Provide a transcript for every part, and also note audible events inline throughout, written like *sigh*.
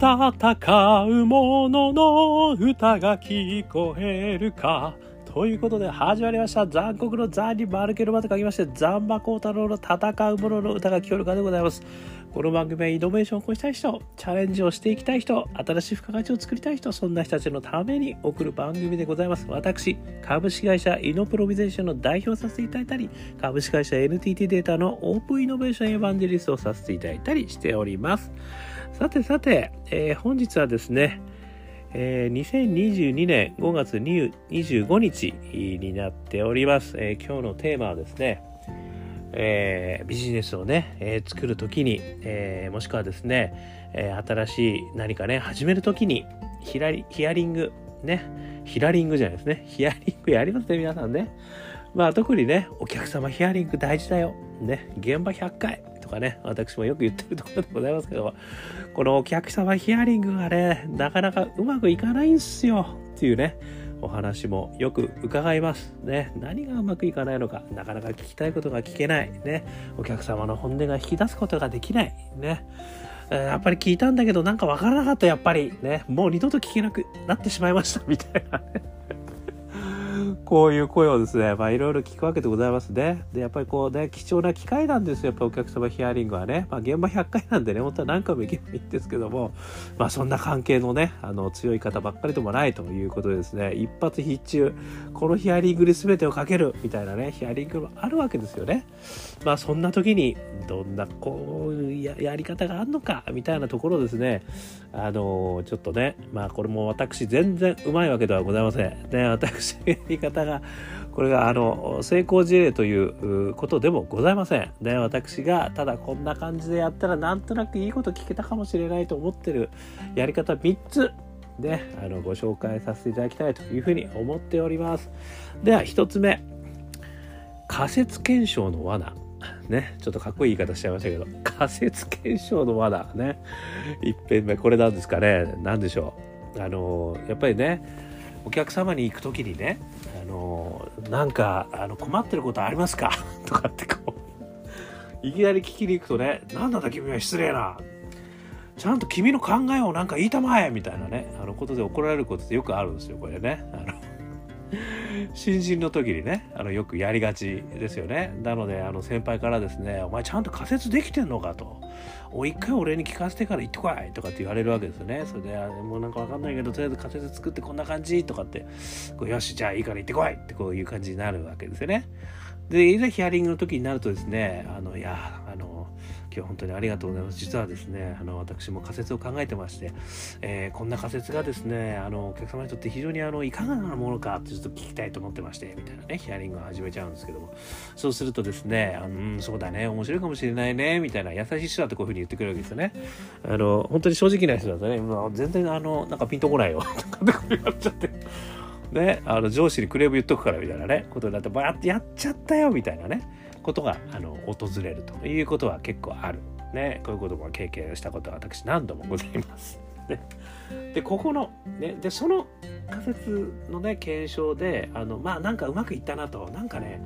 戦う者のの歌が聞こえるか。ということで始まりました。残酷の残に丸けるまと書きまして、残馬孝太郎の戦う者の歌が聞こえるかでございます。この番組はイノベーションを起こしたい人、チャレンジをしていきたい人、新しい付加価値を作りたい人、そんな人たちのために送る番組でございます。私、株式会社イノプロビゼーションの代表させていただいたり、株式会社 NTT データのオープンイノベーションエヴァンジェリストをさせていただいたりしております。さてさて、えー、本日はですね、えー、2022年5月25日になっております、えー、今日のテーマはですね、えー、ビジネスをね、え、作るときに、え、もしくはですね、え、新しい何かね、始めるときにヒラリ、ヒアリング、ね、ヒラリングじゃないですね。ヒアリングやりますね、皆さんね。まあ特にね、お客様ヒアリング大事だよ。ね、現場100回とかね、私もよく言ってるところでございますけども、このお客様ヒアリングがね、なかなかうまくいかないんすよっていうね、お話もよく伺いますね。何がうまくいかないのか、なかなか聞きたいことが聞けない。ね。お客様の本音が引き出すことができない。ね。やっぱり聞いたんだけどなんかわからなかったやっぱりねもう二度と聞けなくなってしまいましたみたいなね *laughs* こういう声をですね、まあいろいろ聞くわけでございますね。で、やっぱりこうね、貴重な機会なんですよ、やっぱお客様ヒアリングはね。まあ現場100回なんでね、本当は何回も行けばいいんですけども、まあそんな関係のね、あの強い方ばっかりでもないということでですね、一発必中、このヒアリングに全てをかけるみたいなね、ヒアリングもあるわけですよね。まあそんな時に、どんなこうややり方があるのか、みたいなところですね、あのちょっとね、まあこれも私全然うまいわけではございません。ね、私のやり方が、これがあの成功事例ということでもございません。で、私がただこんな感じでやったらなんとなくいいこと聞けたかもしれないと思ってるやり方3つであのご紹介させていただきたいというふうに思っております。では1つ目仮説検証の罠ね、ちょっとかっこいい言い方しちゃいましたけど仮説検証の罠ね一遍目これなんですかね何でしょうあのやっぱりねお客様に行く時にねのなんかあの困ってることありますか？*laughs* とかってこういきなり聞きに行くとね「何なんだ君は？失礼な」ちゃんと君の考えをなんか言いたまえみたいなねあのことで怒られることってよくあるんですよこれね。あの新人の時にねあのよくやりがちですよね。なのであの先輩からですね「お前ちゃんと仮説できてんのか」と「お一回俺に聞かせてから行ってこい」とかって言われるわけですよね。それで「もうなんかわかんないけどとりあえず仮説作ってこんな感じ」とかってこうよしじゃあいいから行ってこいってこういう感じになるわけですよね。でいざヒアリングの時になるとですねあのいやあの今日本当にありがとうございます。実はですね、あの私も仮説を考えてまして、えー、こんな仮説がですね、あのお客様にとって非常にあのいかがなものかってちょっと聞きたいと思ってまして、みたいなね、ヒアリングを始めちゃうんですけども、そうするとですね、あのうん、そうだね、面白いかもしれないね、みたいな優しい人だってこういうふうに言ってくるわけですよね。あの本当に正直な人だとね、まあ、全然あのなんかピンとこないよ、とかって言われちゃって。ね、あの上司にクレーム言っとくからみたいなねことになってバーってやっちゃったよみたいなねことがあの訪れるということは結構ある。ね、こういうことも経験したことは私何度もございます。*laughs* でここの、ね、でその仮説のね検証であのまあなんかうまくいったなとなんかね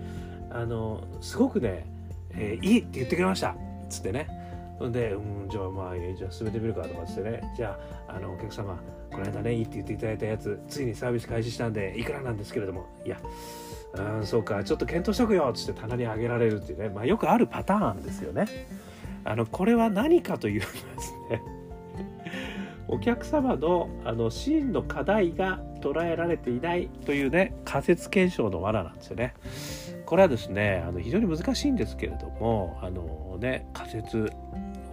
あのすごくね、えー、いいって言ってくれましたつってねで、うん、じゃあまあ、じゃあ進めてみるかとかつってね、じゃあ、あの、お客様、この間ね、いいって言っていただいたやつ、ついにサービス開始したんで、いくらなんですけれども、いや、うん、そうか、ちょっと検討しとくよっつって棚にあげられるっていうね、まあ、よくあるパターンですよね。あの、これは何かというとですね、お客様のあの真の課題が捉えられていないというね仮説検証の罠なんですよね。これはですねあの非常に難しいんですけれどもあの、ね、仮説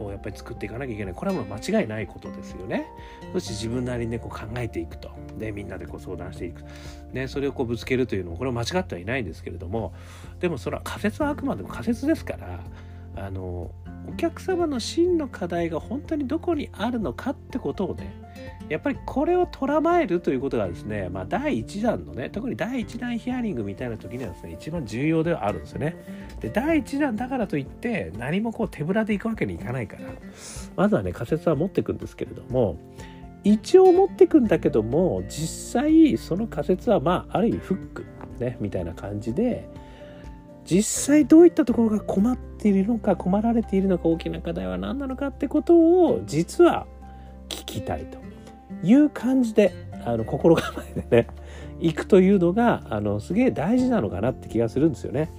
やっぱり作っていかなきゃいけない。これはもう間違いないことですよね。そして自分なりに、ね、こう考えていくと。でみんなでこう相談していく、ね、それをこうぶつけるというのもこれは間違ってはいないんですけれども。でもそれは仮説はあくまでも仮説ですから。あのお客様の真の課題が本当にどこにあるのかってことをねやっぱりこれをとらまえるということがですね、まあ、第1弾のね特に第1弾ヒアリングみたいな時にはですね一番重要ではあるんですよね。で第1弾だからといって何もこう手ぶらでいくわけにいかないから。まずはね仮説は持っていくんですけれども一応持っていくんだけども実際その仮説はまあある意味フックねみたいな感じで実際どういったところが困っているのか困られているのか大きな課題は何なのかってことを実は聞きたいと。いう感じであの心構えでね *laughs* 行くというのがあのすげえ大事なのかなって気がするんですよね。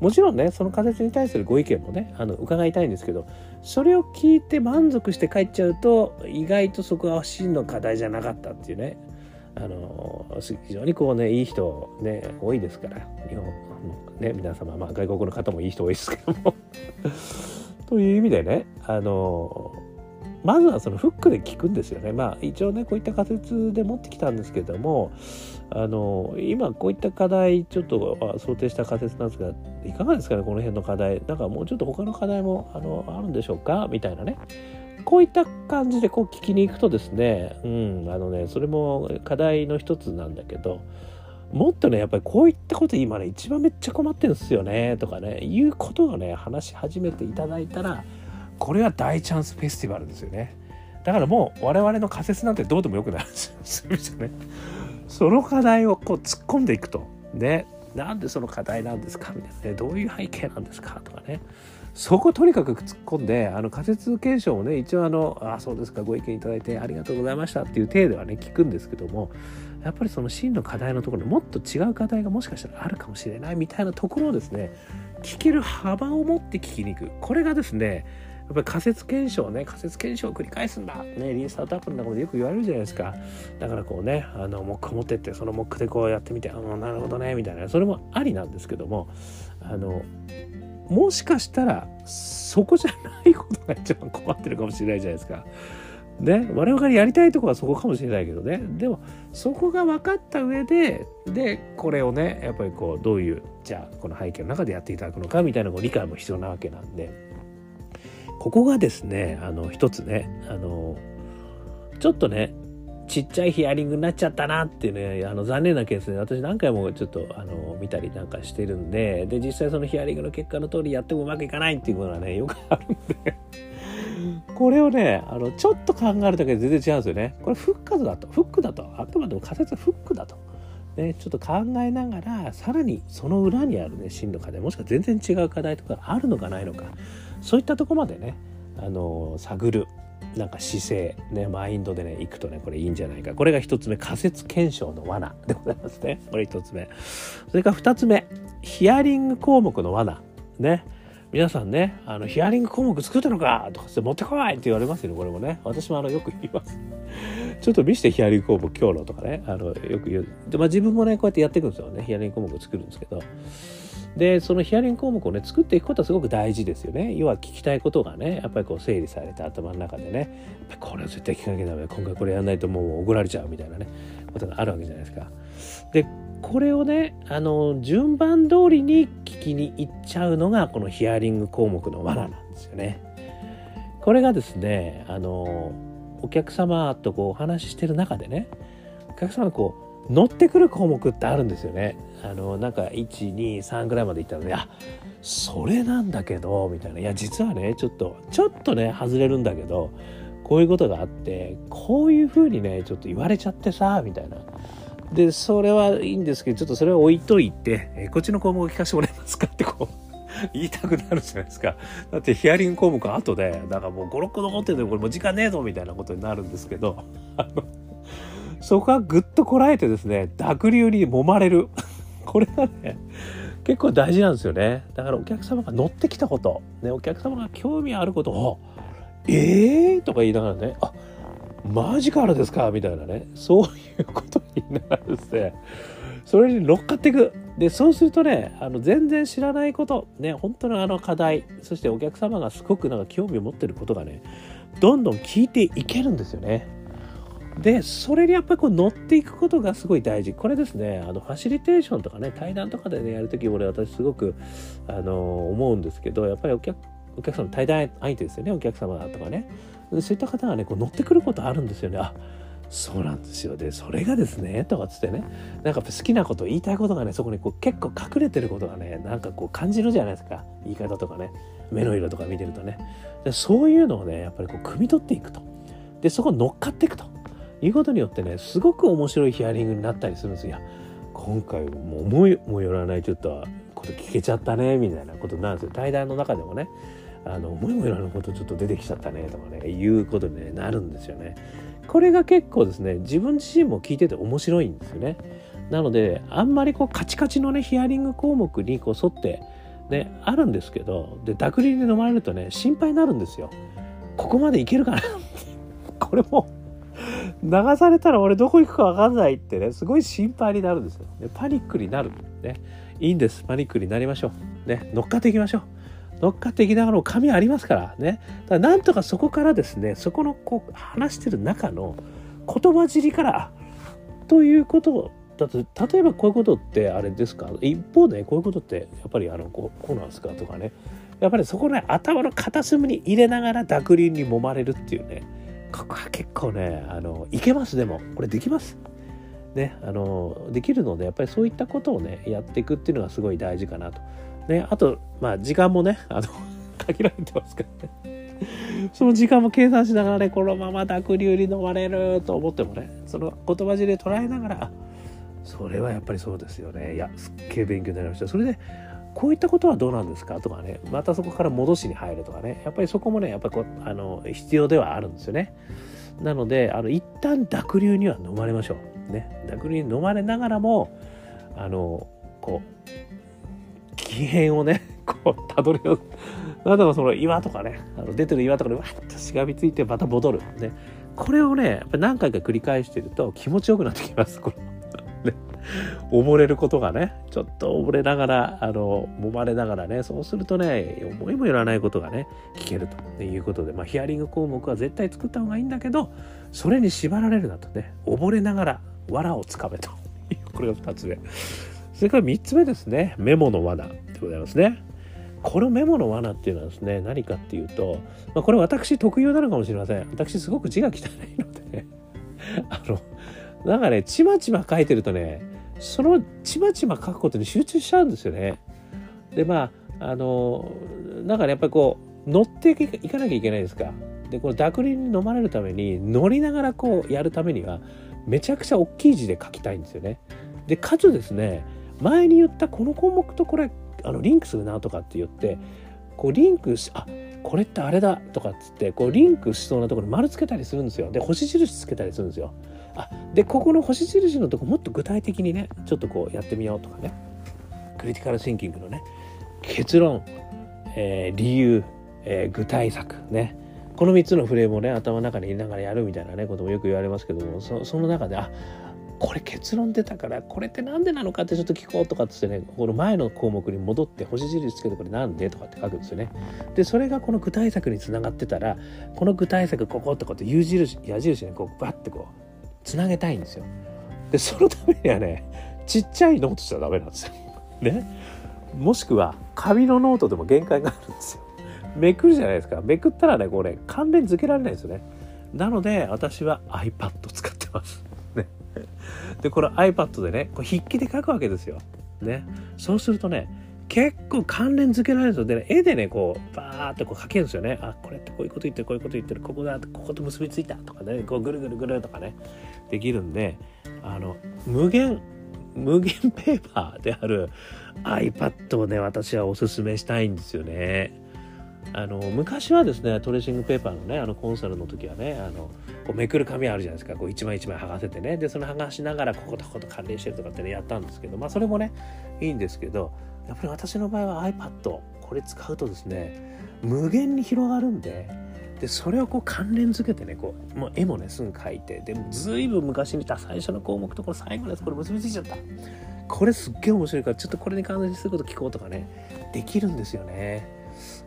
もちろんねその仮説に対するご意見もねあの伺いたいんですけどそれを聞いて満足して帰っちゃうと意外とそこは真の課題じゃなかったっていうねあの非常にこうねいい人ね多いですから日本ね皆様まあ外国の方もいい人多いですけども *laughs* という意味でねあのまずはそのフックで聞くんですよね。まあ一応ねこういった仮説で持ってきたんですけどもあの今こういった課題ちょっと想定した仮説なんですがいかがですかねこの辺の課題。なんかもうちょっと他の課題もあのあるんでしょうか？みたいなね。こういった感じでこう聞きに行くとですねうんあのねそれも課題の一つなんだけどもっとねやっぱりこういったこと今ね一番めっちゃ困ってるんすよねとかねいうことをね話し始めていただいたらこれは大チャンスフェスティバルですよね。だからもう我々の仮説なんてどうでもよくなるんですよね。その課題をこう突っ込んでいくと。ね。なんでその課題なんですかみたいなね。どういう背景なんですかとかね。そことにかく突っ込んであの仮説検証もね一応あの「あそうですかご意見いただいてありがとうございました」っていう体ではね聞くんですけどもやっぱりその真の課題のところにもっと違う課題がもしかしたらあるかもしれないみたいなところをですね聞ける幅を持って聞きに行く。これがですねっぱり仮説検証ね仮説検証を繰り返すんだ。ねリンスタートアップの中でよく言われるじゃないですか。だからこうねあのモック持ってってそのモックでこうやってみてあなるほどねみたいな。それもありなんですけどもあのもしかしたらそこじゃないことが一番困ってるかもしれないじゃないですか。ね、我々がやりたいところはそこかもしれないけどね。でもそこが分かった上ででこれをねやっぱりこうどういうじゃあこの背景の中でやっていただくのかみたいな理解も必要なわけなんで。ここがですねあの一つねあのちょっとねちっちゃいヒアリングになっちゃったなっていうねあの残念なケースで私何回もちょっとあの見たりなんかしてるんでで実際そのヒアリングの結果の通りやってもうまくいかないっていうことはねよくあるんでこれをねあのちょっと考えるだけで全然違うんですよねこれフックだとフックだとあくまでも仮説フックだと。ね、ちょっと考えながらさらにその裏にあるね真の課題もしくは全然違う課題とかあるのかないのかそういったとこまでねあの探るなんか姿勢ねマインドでねいくとねこれいいんじゃないか。これが一つ目仮説検証の罠でございますね。これ一つ目。それから二つ目ヒアリング項目の罠。ね。皆さんねあのヒアリング項目作ったのかとかって持ってこいって言われますよねこれもね。私もあのよく言います。ちょっと見せてヒアリング項目今日のとかね。あのよく言う。で、まあ、自分もねこうやってやっていくんですよね。ヒアリング項目作るんですけど。でそのヒアリング項目をね作っていくことはすごく大事ですよね。要は聞きたいことがねやっぱりこう整理されて頭の中でねやっぱこれは絶対聞かなきゃダメ今回これやんないともう怒られちゃうみたいなねことがあるわけじゃないですか。でこれをねあの順番通りに聞きに行っちゃうのがこのヒアリング項目の罠なんですよね。これがですねあのお客様とこうお話ししてる中でねお客様がこう乗ってくる項目ってあるんですよね。あのなんか123ぐらいまでいったので「あそれなんだけど」みたいな「いや実はねちょっとちょっとね外れるんだけどこういうことがあってこういうふうにねちょっと言われちゃってさ」みたいな。でそれはいいんですけどちょっとそれは置いといて、えこっちの項目を聞かせてもらえますかってこう *laughs* 言いたくなるじゃないですか。だってヒアリング項目後でだかもう56個残っててこれもう時間ねえぞみたいなことになるんですけどそこはぐっとこらえてですね、濁流に揉まれる。*laughs* これがね、結構大事なんですよね。だからお客様が乗ってきたこと、ね、お客様が興味あることを、えー？とか言いながらね、あマジからですか？みたいなね、そういうことになるんですね。それに乗っかっていく。で、そうするとね、あの全然知らないこと、ね、本当のあの課題、そしてお客様がすごくなんか興味を持ってることがね、どんどん聞いていけるんですよね。でそれにやっぱりこう乗っていくことがすごい大事。これですねあのファシリテーションとかね対談とかでねやるとき俺私すごくあの思うんですけどやっぱりお客お客様対談相手ですよねお客様とかね。そういった方がねこう乗ってくることあるんですよね。あそうなんですよ。でそれがですねとかつってね。なんか好きなこと言いたいことがねそこにこう結構隠れてることがねなんかこう感じるじゃないですか。言い方とかね。目の色とか見てるとね。でそういうのをねやっぱりこう汲み取っていくと。でそこ乗っかっていくと。いうことによってねすごく面白いヒアリングになったりするんですよ。今回も思いもよらないちょっとこと聞けちゃったねみたいなことなんですよ。対談の中でもねあの思いもよらぬことちょっと出てきちゃったねとかねいうことに、ね、なるんですよね。これが結構ですね自分自身も聞いてて面白いんですよね。なのであんまりこうカチカチのねヒアリング項目にこう沿ってねあるんですけどで濁流に飲まれるとね心配になるんですよ。ここまでいけるかなこれも流されたら俺どこ行くか分かんないってねすごい心配になるんですよ。でパニックになる。ねいいんですパニックになりましょう。ね乗っかっていきましょう。乗っかっていきながらも紙ありますからね。だからなんとかそこからですね、そこのこう話してる中の言葉尻から、ということだと、例えばこういうことってあれですか、一方でこういうことってやっぱりあのこうこうなんですか？とかね、やっぱりそこね、頭の片隅に入れながら濁流に揉まれるっていうね、ここは結構ね、あのいけます、でも、これできます。ね、あのできるのでやっぱりそういったことをねやっていくっていうのがすごい大事かなとね、あと、まあ、時間もね、あの、*laughs* 限られてますからね。その時間も計算しながらね、このまま濁流に飲まれると思ってもね、その言葉尻で捉えながら、それはやっぱりそうですよね。いや、すっげえ勉強になりました。それで、こういったことはどうなんですか？とかね、またそこから戻しに入るとかね、やっぱりそこもね、やっぱりこう、あの、必要ではあるんですよね。なので、あの、一旦濁流には飲まれましょう。ね。濁流に飲まれながらも、あの、こう、奇変をね *laughs* こうたどりよなんだかその岩とかね。あの出てる岩とかにわっとしがみついてまた戻る。ね。これをねやっぱ何回か繰り返してると気持ちよくなってきます。このね。溺れることがねちょっと溺れながらあの揉まれながらねそうするとね思いもよらないことがね聞けるということで、まあ、ヒアリング項目は絶対作った方がいいんだけどそれに縛られるなとね溺れながら藁をつかめと。*laughs* これが2つ目。それから3つ目ですね。メモの罠でございますね。このメモの罠っていうのはですね何かっていうと、まあ、これ私特有なのかもしれません。私すごく字が汚いのでね。*laughs* あのなんかねちまちま書いてるとねそのちまちま書くことに集中しちゃうんですよね。でまああのなんかねやっぱりこう乗っていかなきゃいけないですか。でこの濁流に飲まれるために乗りながらこうやるためにはめちゃくちゃ大きい字で書きたいんですよね。でかつですね前に言ったこの項目とこれあのリンクするなとかって言ってこうリンクしあこれってあれだとかっつってこうリンクしそうなところに丸つけたりするんですよ。で星印つけたりするんですよ。あでここの星印のとこもっと具体的にねちょっとこうやってみようとかねクリティカルシンキングのね結論、えー、理由、えー、具体策ねこの3つのフレームをね頭の中に入れながらやるみたいなねこともよく言われますけどもその中であこれ結論出たからこれって何でなのかってちょっと聞こうとかっつってねこの前の項目に戻って星印つけてこれなんでとかって書くんですよね。でそれがこの具体策につながってたらこの具体策こことかって矢印矢印にこうバッてこうつなげたいんですよ。でそのためにはねちっちゃいノートじゃダメなんですよ。ね。もしくは紙のノートでも限界があるんですよ。めくるじゃないですか。めくったらねこれ関連付けられないですよね。なので私は iPad 使ってます。ね。でこれ iPad でねこれ筆記で書くわけですよ。ね、そうするとね結構関連付けられるんで、ね、絵でねこうバーってこう書けるんですよね。あこれってこういうこと言ってるこういうこと言ってるここだここと結びついたとかねこうぐるぐるぐるとかねできるんであの無限無限ペーパーである iPad をね私はおすすめしたいんですよね。あの昔はですねトレーシングペーパーのねあのコンサルの時はねあのこうめくる紙あるじゃないですか。こう一枚一枚剥がせてね。でその剥がしながらこことここと関連してるとかってねやったんですけどまあそれもねいいんですけどやっぱり私の場合は iPad これ使うとですね無限に広がるんででそれをこう関連づけてねこうもう絵もねすぐ描いてでずいぶん昔見た最初の項目とこれ最後のやつこれ結びついちゃった。これすっげえ面白いからちょっとこれに関連すること聞こうとかねできるんですよね。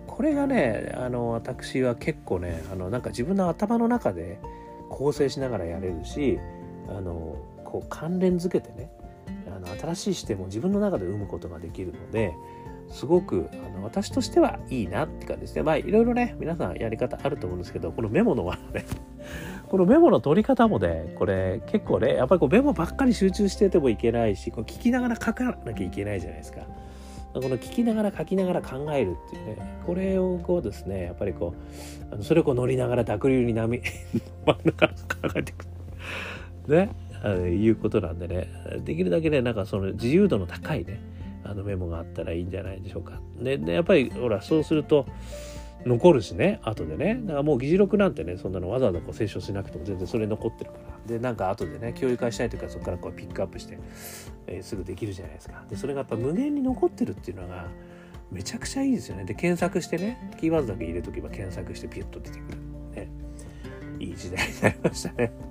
これがねあの私は結構ねあのなんか自分の頭の中で構成しながらやれるしあのこう関連づけてねあの新しい視点も自分の中で生むことができるのですごくあの私としてはいいなって感じですね。まあいろいろね皆さんやり方あると思うんですけどこのメモの罠ね *laughs* このメモの取り方もねこれ結構ねやっぱりこうメモばっかり集中しててもいけないしこう聞きながら書かなきゃいけないじゃないですか。この聞きながら書きながら考えるっていうねこれをこうですねやっぱりこうあのそれをこう乗りながら濁流に波 *laughs* 真ん中考えていくねあいうことなんでね。できるだけねなんかその自由度の高いねあのメモがあったらいいんじゃないでしょうか。ででやっぱりほらそうすると残るしね後でね。だからもう議事録なんてねそんなのわざわざこう清書しなくても全然それ残ってるから。でなんか後でね共有化したいというかそこからこうピックアップして、えー、すぐできるじゃないですか。でそれがやっぱ無限に残ってるっていうのがめちゃくちゃいいですよね。で検索してねキーワードだけ入れとけば検索してピュッと出てくる。ね。いい時代になりましたね。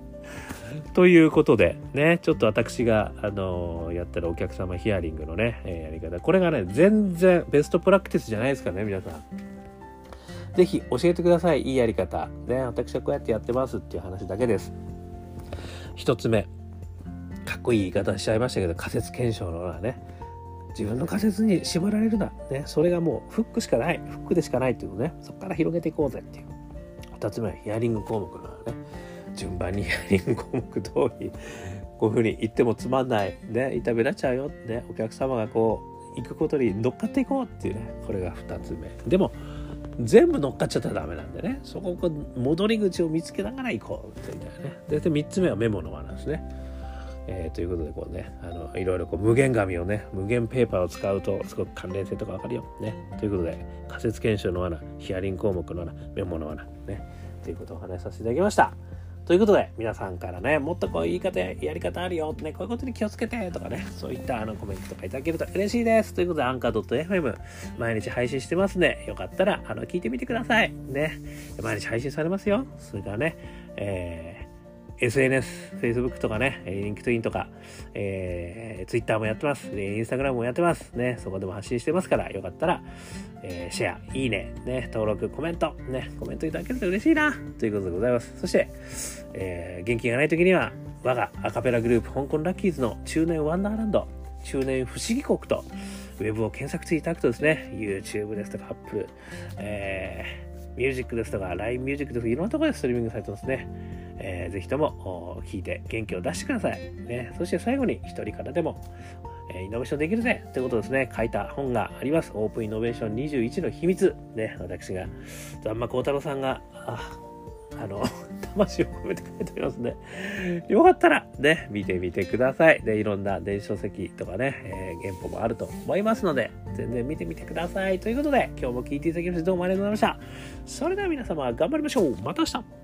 ということでねちょっと私が、あのー、やってるお客様ヒアリングのね、え、やり方。これがね全然ベストプラクティスじゃないですかね皆さん。ぜひ教えてくださいいいやり方。ね私はこうやってやってますっていう話だけです。一つ目。かっこいい言い方しちゃいましたけど仮説検証のはね。自分の仮説に縛られるな、ね、それがもうフックしかない。フックでしかないっていうのね。そこから広げていこうぜっていう。2つ目はヒアリング項目のね。順番にヒアリング項目通りこういうふうに言ってもつまんない。ね痛めなっちゃうよねお客様がこう行くことに乗っかっていこうっていうねこれが2つ目。でも全部乗っかっちゃったらダメなんでね。そこを戻り口を見つけながら行こうっていうね。で3つ目はメモの輪なんですね。えー、ということでこうねあのいろいろこう無限紙をね無限ペーパーを使うとすごく関連性とか分かるよ。ね。ということで仮説検証の罠ヒアリング項目の罠メモの罠。ね。ということをお話しさせていただきました。ということで皆さんからねもっとこういう言い方やり方あるよねこういうことに気をつけてとかねそういったあのコメントとかいただけると嬉しいです。ということでアンカー .fm 毎日配信してますね。よかったらあの聞いてみてください。ね。毎日配信されますよ。それからねえー SNS、Facebook とかね、LinkedIn とか、えー、Twitter もやってます。で、Instagram もやってます。ね、そこでも発信してますから、よかったら、えー、シェア、いいね、ね、登録、コメント、ね、コメントいただけると嬉しいな、ということでございます。そして、えー、元気がない時には、我がアカペラグループ、香港ラッキーズの中年ワンダーランド、中年不思議国と、ウェブを検索していただくとですね、YouTube ですとか Apple、えー、ミュージックですとか LINE ミュージックですとかいろんなところでストリーミングされてますね。えー、ぜひとも聞いて元気を出してください。ね、そして最後に一人からでも、えー、イノベーションできるぜということですね、書いた本があります。オープンイノベーション21の秘密。ね、私が、ザンマコウタロさんが、あ、あの、魂を込めて書いておりますね。よかったら、ね、見てみてください。で、いろんな電子書籍とかね、えー、原本もあると思いますので、全然見てみてください。ということで、今日も聞いていただきましてどうもありがとうございました。それでは皆様、頑張りましょう。また明日